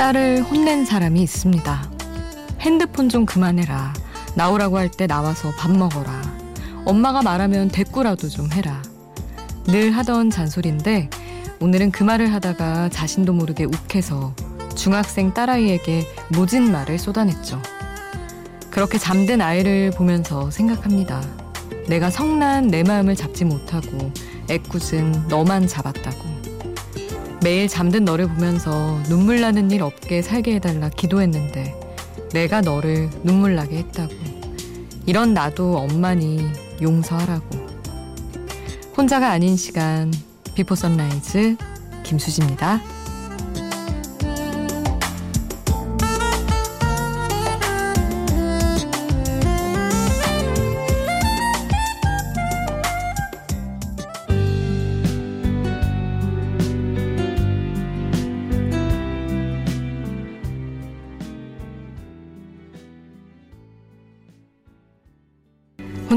딸을 혼낸 사람이 있습니다. 핸드폰 좀 그만해라. 나오라고 할 때 나와서 밥 먹어라. 엄마가 말하면 대꾸라도 좀 해라. 늘 하던 잔소리인데 오늘은 그 말을 하다가 자신도 모르게 욱해서 중학생 딸아이에게 모진 말을 쏟아냈죠. 그렇게 잠든 아이를 보면서 생각합니다. 내가 성난 내 마음을 잡지 못하고 애꿎은 너만 잡았다고. 매일 잠든 너를 보면서 눈물 나는 일 없게 살게 해달라 기도했는데 내가 너를 눈물 나게 했다고. 이런 나도 엄마니 용서하라고. 혼자가 아닌 시간 Before Sunrise 김수지입니다.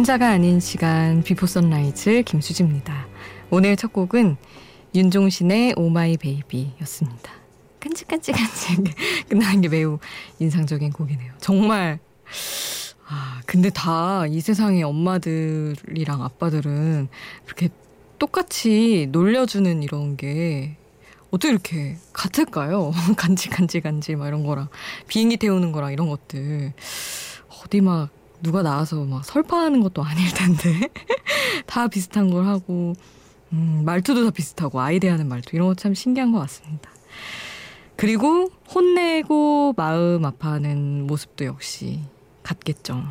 혼자가 아닌 시간 Before Sunrise 김수지입니다. 오늘 첫 곡은 윤종신의 Oh My Baby였습니다. 끈직끈직끈직 끝나는 게 매우 인상적인 곡이네요. 정말 아 근데 다 이 세상의 엄마들이랑 아빠들은 그렇게 똑같이 놀려주는 이런 게 어떻게 이렇게 같을까요? 간지간지간지 막 이런 거랑 비행기 태우는 거랑 이런 것들 어디 막 누가 나와서 막 설파하는 것도 아닐 텐데 다 비슷한 걸 하고 음, 말투도 다 비슷하고 아이디어하는 말투 이런 거 참 신기한 것 같습니다. 그리고 혼내고 마음 아파하는 모습도 역시 같겠죠.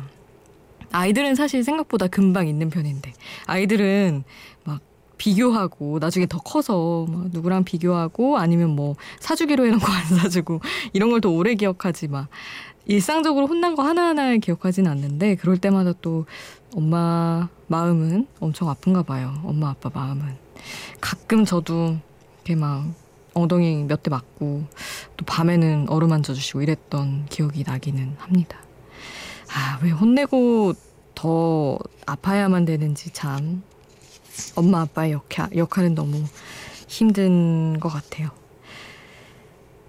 아이들은 사실 생각보다 금방 있는 편인데 아이들은 막 비교하고 나중에 더 커서 막 누구랑 비교하고 아니면 뭐 사주기로 해놓고 안 사주고 이런 걸 더 오래 기억하지 막 일상적으로 혼난 거 하나하나 기억하진 않는데 그럴 때마다 또 엄마 마음은 엄청 아픈가 봐요. 엄마 아빠 마음은. 가끔 저도 이렇게 막 엉덩이 몇 대 맞고 또 밤에는 어루만져 주시고 이랬던 기억이 나기는 합니다. 아, 왜 혼내고 더 아파야만 되는지 참 엄마 아빠의 역할, 역할은 너무 힘든 것 같아요.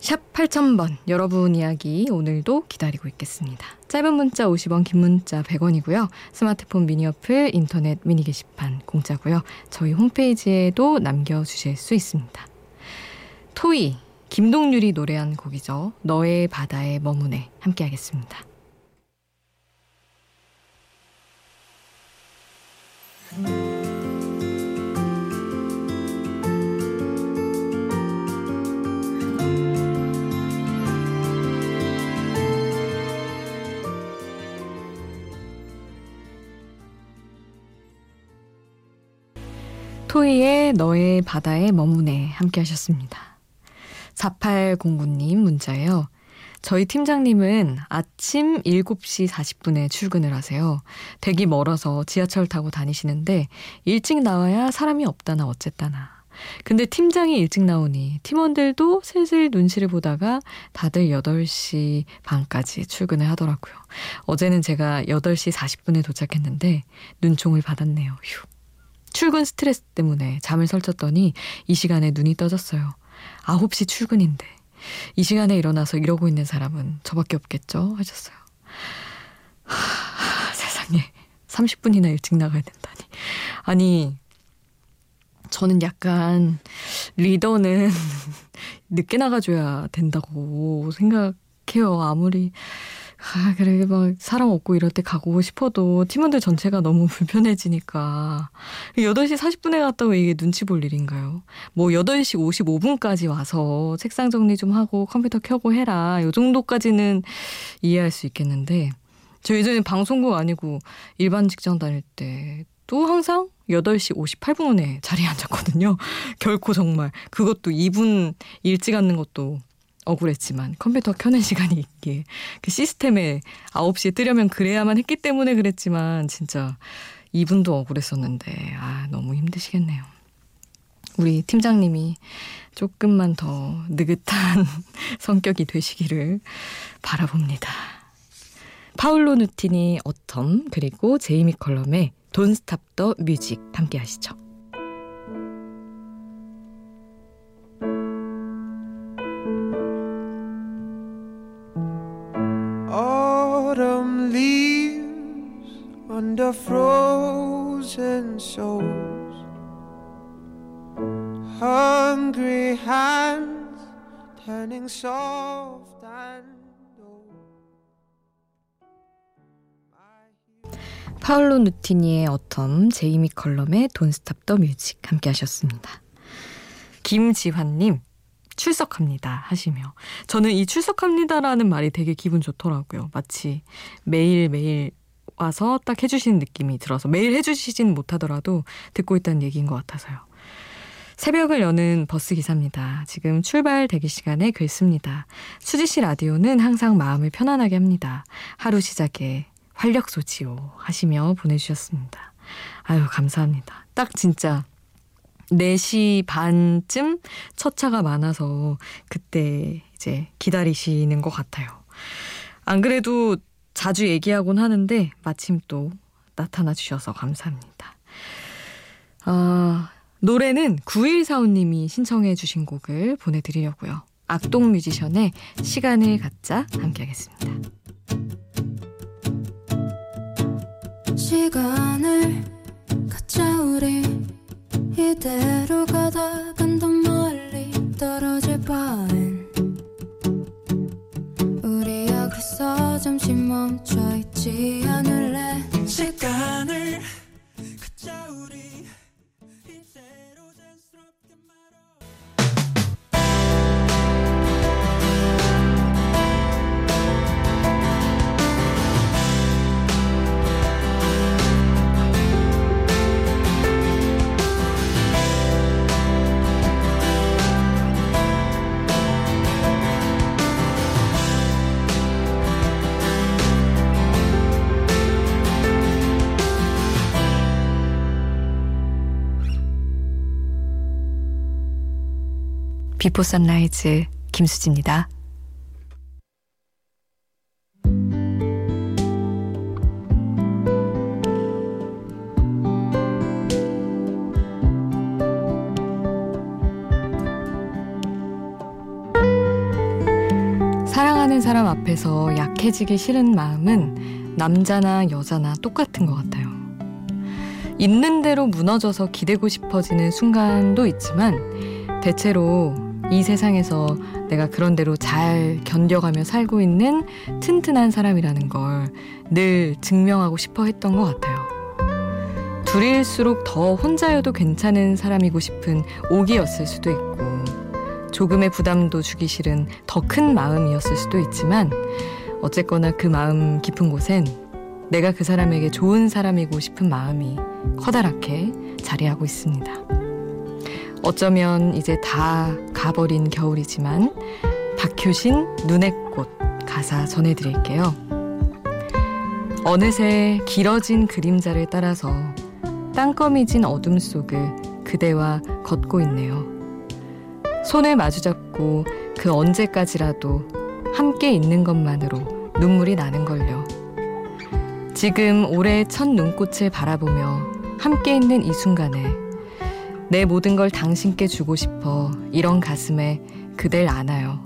샵 8000번 여러분 이야기 오늘도 기다리고 있겠습니다. 짧은 문자 50원 긴 문자 100원이고요. 스마트폰 미니 어플 인터넷 미니 게시판 공짜고요. 저희 홈페이지에도 남겨주실 수 있습니다. 토이 김동률이 노래한 곡이죠. 너의 바다에 머무네 함께 하겠습니다. 토이의 너의 바다에 머무네 함께 하셨습니다. 4809님 문자예요. 저희 팀장님은 아침 7시 40분에 출근을 하세요. 댁이 멀어서 지하철 타고 다니시는데 일찍 나와야 사람이 없다나 어쨌다나. 근데 팀장이 일찍 나오니 팀원들도 슬슬 눈치를 보다가 다들 8시 반까지 출근을 하더라고요. 어제는 제가 8시 40분에 도착했는데 눈총을 받았네요. 휴. 출근 스트레스 때문에 잠을 설쳤더니 이 시간에 눈이 떠졌어요. 9시 출근인데 이 시간에 일어나서 이러고 있는 사람은 저밖에 없겠죠? 하셨어요. 하, 세상에 30분이나 일찍 나가야 된다니. 아니 저는 약간 리더는 늦게 나가줘야 된다고 생각해요. 아무리 아, 그래, 막, 사람 없고 이럴 때 가고 싶어도 팀원들 전체가 너무 불편해지니까. 8시 40분에 갔다고 이게 눈치 볼 일인가요? 뭐, 8시 55분까지 와서 책상 정리 좀 하고 컴퓨터 켜고 해라. 요 정도까지는 이해할 수 있겠는데, 저 예전에 방송국 아니고 일반 직장 다닐 때 또 항상 8시 58분에 자리에 앉았거든요. 결코 정말. 그것도 2분 일찍 앉는 것도 억울했지만 컴퓨터 켜는 시간이 있기에 그 시스템에 9시에 뜨려면 그래야만 했기 때문에 그랬지만 진짜 이분도 억울했었는데 아 너무 힘드시겠네요. 우리 팀장님이 조금만 더 느긋한 성격이 되시기를 바라봅니다. 파울로 누티니 Autumn 그리고 제이미 컬럼의 Don't Stop the Music 함께 하시죠. Frozen souls, hungry hands turning soft and 파울로 누티니의 Autumn, 제이미 컬럼의 Don't Stop the Music 함께 하셨습니다. 김지환님, 출석합니다 하시며 저는 이 출석합니다라는 말이 되게 기분 좋더라고요. 마치 매일매일 와서 딱 해주시는 느낌이 들어서 매일 해주시진 못하더라도 듣고 있다는 얘기인 것 같아서요. 새벽을 여는 버스 기사입니다. 지금 출발 대기 시간에 글 씁니다. 수지 씨 라디오는 항상 마음을 편안하게 합니다. 하루 시작에 활력 소지요 하시며 보내주셨습니다. 아유 감사합니다. 딱 진짜 4시 반쯤 첫 차가 많아서 그때 이제 기다리시는 것 같아요. 안 그래도 자주 얘기하곤 하는데 마침 또 나타나 주셔서 감사합니다. 아, 노래는 9145님이 신청해 주신 곡을 보내드리려고요. 악동 뮤지션의 시간을 갖자 함께 하겠습니다. 시간을 갖자 우리 이대로 가다간 더 멀리 떨어질 바엔 여기서 잠시 멈춰 있지 않을래? 시간을 갖자 우리 Before Sunrise 김수지입니다. 사랑하는 사람 앞에서 약해지기 싫은 마음은 남자나 여자나 똑같은 것 같아요. 있는 대로 무너져서 기대고 싶어지는 순간도 있지만 대체로 이 세상에서 내가 그런 대로 잘 견뎌가며 살고 있는 튼튼한 사람이라는 걸 늘 증명하고 싶어 했던 것 같아요. 둘일수록 더 혼자여도 괜찮은 사람이고 싶은 오기였을 수도 있고, 조금의 부담도 주기 싫은 더 큰 마음이었을 수도 있지만, 어쨌거나 그 마음 깊은 곳엔 내가 그 사람에게 좋은 사람이고 싶은 마음이 커다랗게 자리하고 있습니다. 어쩌면 이제 다 가버린 겨울이지만 박효신 눈의 꽃 가사 전해드릴게요. 어느새 길어진 그림자를 따라서 땅거미진 어둠 속을 그대와 걷고 있네요. 손을 마주잡고 그 언제까지라도 함께 있는 것만으로 눈물이 나는 걸요. 지금 올해의 첫 눈꽃을 바라보며 함께 있는 이 순간에 내 모든 걸 당신께 주고 싶어 이런 가슴에 그댈 안아요.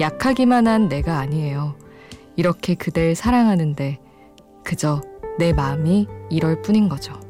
약하기만 한 내가 아니에요. 이렇게 그댈 사랑하는데 그저 내 마음이 이럴 뿐인 거죠.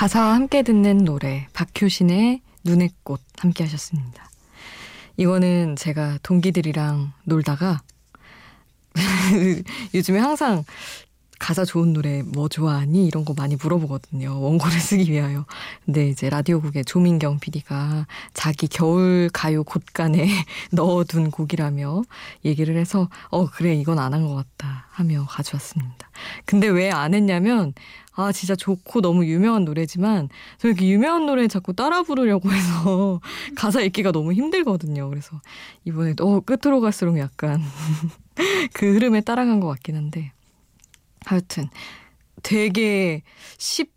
가사와 함께 듣는 노래 박효신의 눈의 꽃 함께 하셨습니다. 이거는 제가 동기들이랑 놀다가 요즘에 항상 가사 좋은 노래 뭐 좋아하니 이런 거 많이 물어보거든요. 원고를 쓰기 위하여. 근데 이제 라디오국의 조민경 PD가 자기 겨울 가요 곳간에 넣어둔 곡이라며 얘기를 해서 어 그래 이건 안 한 것 같다 하며 가져왔습니다. 근데 왜 안 했냐면 아, 진짜 좋고 너무 유명한 노래지만 저 이렇게 유명한 노래 자꾸 따라 부르려고 해서 가사 읽기가 너무 힘들거든요. 그래서 이번에 어, 끝으로 갈수록 약간 그 흐름에 따라간 것 같긴 한데 하여튼 되게 10,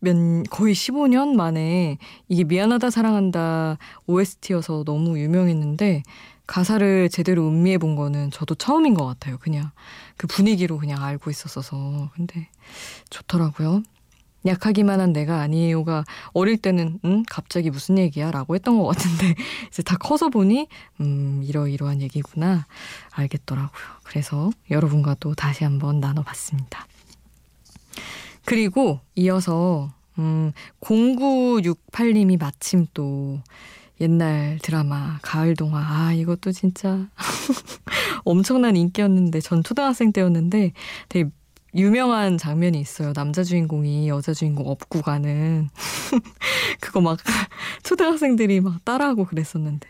몇, 거의 15년 만에 이게 미안하다 사랑한다 OST여서 너무 유명했는데 가사를 제대로 음미해 본 거는 저도 처음인 것 같아요. 그냥 그 분위기로 그냥 알고 있었어서. 근데 좋더라고요. 약하기만 한 내가 아니에요가 어릴 때는 응 갑자기 무슨 얘기야 라고 했던 것 같은데 이제 다 커서 보니 음 이러이러한 얘기구나 알겠더라고요. 그래서 여러분과 또 다시 한번 나눠봤습니다. 그리고 이어서 음 0968님이 마침 또 옛날 드라마 가을 동화 아 이것도 진짜 엄청난 인기였는데 전 초등학생 때였는데 되게 유명한 장면이 있어요. 남자 주인공이 여자 주인공 업고 가는 그거 막 초등학생들이 막 따라하고 그랬었는데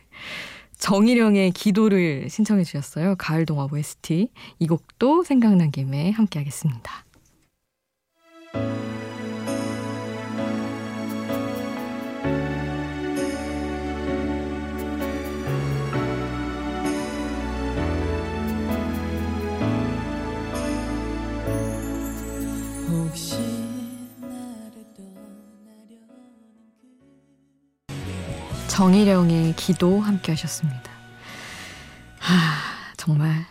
정일영의 기도를 신청해 주셨어요. 가을 동화 OST 이 곡도 생각난 김에 함께 하겠습니다. 정일영의 기도 함께 하셨습니다. 하, 정말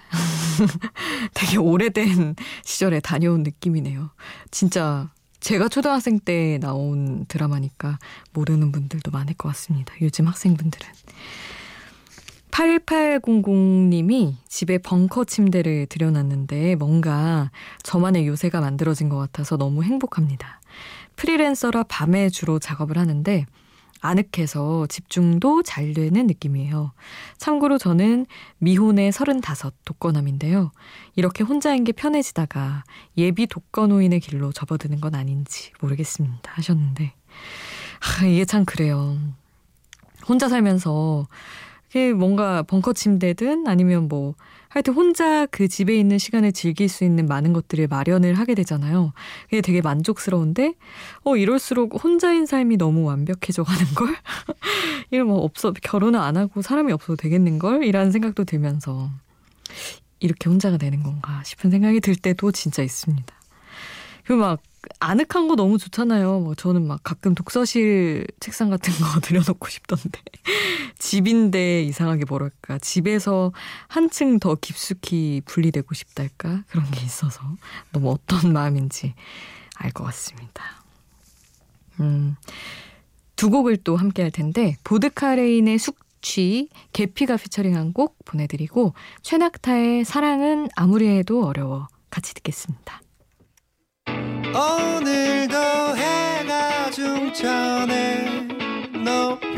되게 오래된 시절에 다녀온 느낌이네요. 진짜 제가 초등학생 때 나온 드라마니까 모르는 분들도 많을 것 같습니다. 요즘 학생분들은. 8800님이 집에 벙커 침대를 들여놨는데 뭔가 저만의 요새가 만들어진 것 같아서 너무 행복합니다. 프리랜서라 밤에 주로 작업을 하는데 아늑해서 집중도 잘 되는 느낌이에요. 참고로 저는 미혼의 35 독거남인데요. 이렇게 혼자인 게 편해지다가 예비 독거노인의 길로 접어드는 건 아닌지 모르겠습니다. 하셨는데. 하, 이게 참 그래요. 혼자 살면서 그게 뭔가 벙커 침대든 아니면 뭐 하여튼 혼자 그 집에 있는 시간을 즐길 수 있는 많은 것들을 마련을 하게 되잖아요. 그게 되게 만족스러운데 어 이럴수록 혼자인 삶이 너무 완벽해져 가는 걸. 이런 뭐 없어 결혼을 안 하고 사람이 없어도 되겠는 걸 이라는 생각도 들면서 이렇게 혼자가 되는 건가 싶은 생각이 들 때도 진짜 있습니다. 그 막 아늑한 거 너무 좋잖아요. 뭐 저는 막 가끔 독서실 책상 같은 거 들여놓고 싶던데. 집인데 이상하게 뭐랄까. 집에서 한층 더 깊숙이 분리되고 싶달까? 그런 게 있어서 너무 어떤 마음인지 알 것 같습니다. 음. 두 곡을 또 함께 할 텐데, 보드카레인의 숙취, 계피가 피처링한 곡 보내드리고, 최낙타의 사랑은 아무리 해도 어려워 같이 듣겠습니다. 오늘도 해가 중천에 높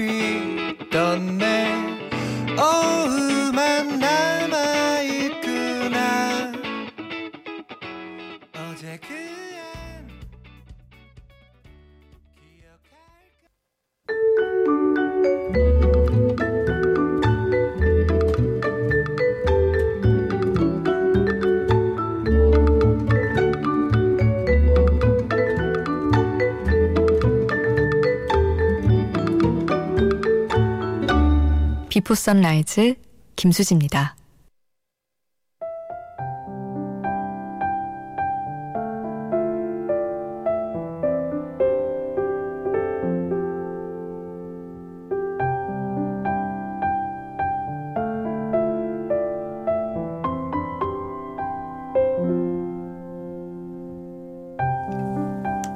비포 선라이즈 김수지입니다.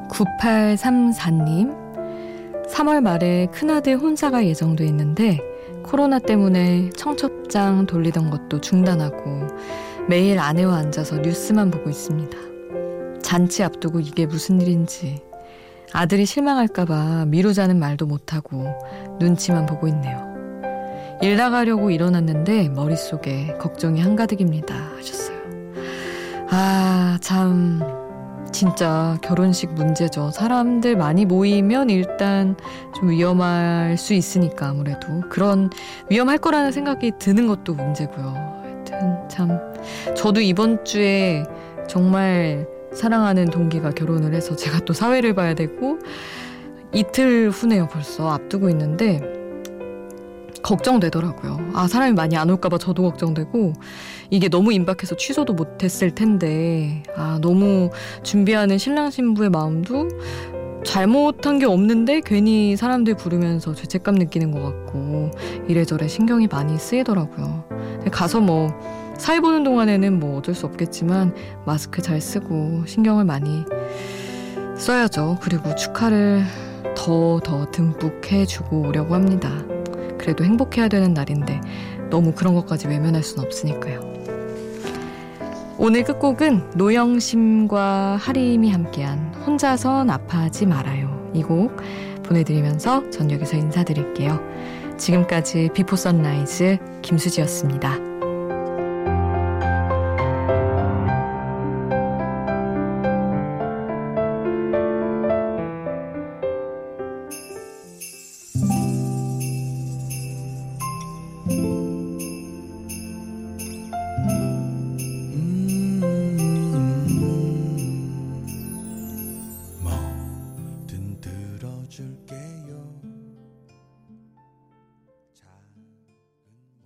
(9834님) 3월 말에 큰아들 혼사가 예정돼 있는데 코로나 때문에 청첩장 돌리던 것도 중단하고 매일 아내와 앉아서 뉴스만 보고 있습니다. 잔치 앞두고 이게 무슨 일인지 아들이 실망할까봐 미루자는 말도 못하고 눈치만 보고 있네요. 일 나가려고 일어났는데 머릿속에 걱정이 한가득입니다. 하셨어요. 아, 참. 진짜 결혼식 문제죠. 사람들 많이 모이면 일단 좀 위험할 수 있으니까 아무래도 그런 위험할 거라는 생각이 드는 것도 문제고요. 하여튼 참 저도 이번 주에 정말 사랑하는 동기가 결혼을 해서 제가 또 사회를 봐야 되고 이틀 후네요 벌써 앞두고 있는데 걱정되더라고요. 아 사람이 많이 안 올까봐 저도 걱정되고 이게 너무 임박해서 취소도 못했을 텐데 아 너무 준비하는 신랑 신부의 마음도 잘못한 게 없는데 괜히 사람들 부르면서 죄책감 느끼는 것 같고 이래저래 신경이 많이 쓰이더라고요. 가서 뭐 사회 보는 동안에는 뭐 어쩔 수 없겠지만 마스크 잘 쓰고 신경을 많이 써야죠. 그리고 축하를 더 더 듬뿍 해주고 오려고 합니다. 그래도 행복해야 되는 날인데 너무 그런 것까지 외면할 수는 없으니까요. 오늘 끝곡은 노영심과 하림이 함께한 혼자선 아파하지 말아요. 이 곡 보내드리면서 전 여기서 인사드릴게요. 지금까지 Before Sunrise 김수지였습니다.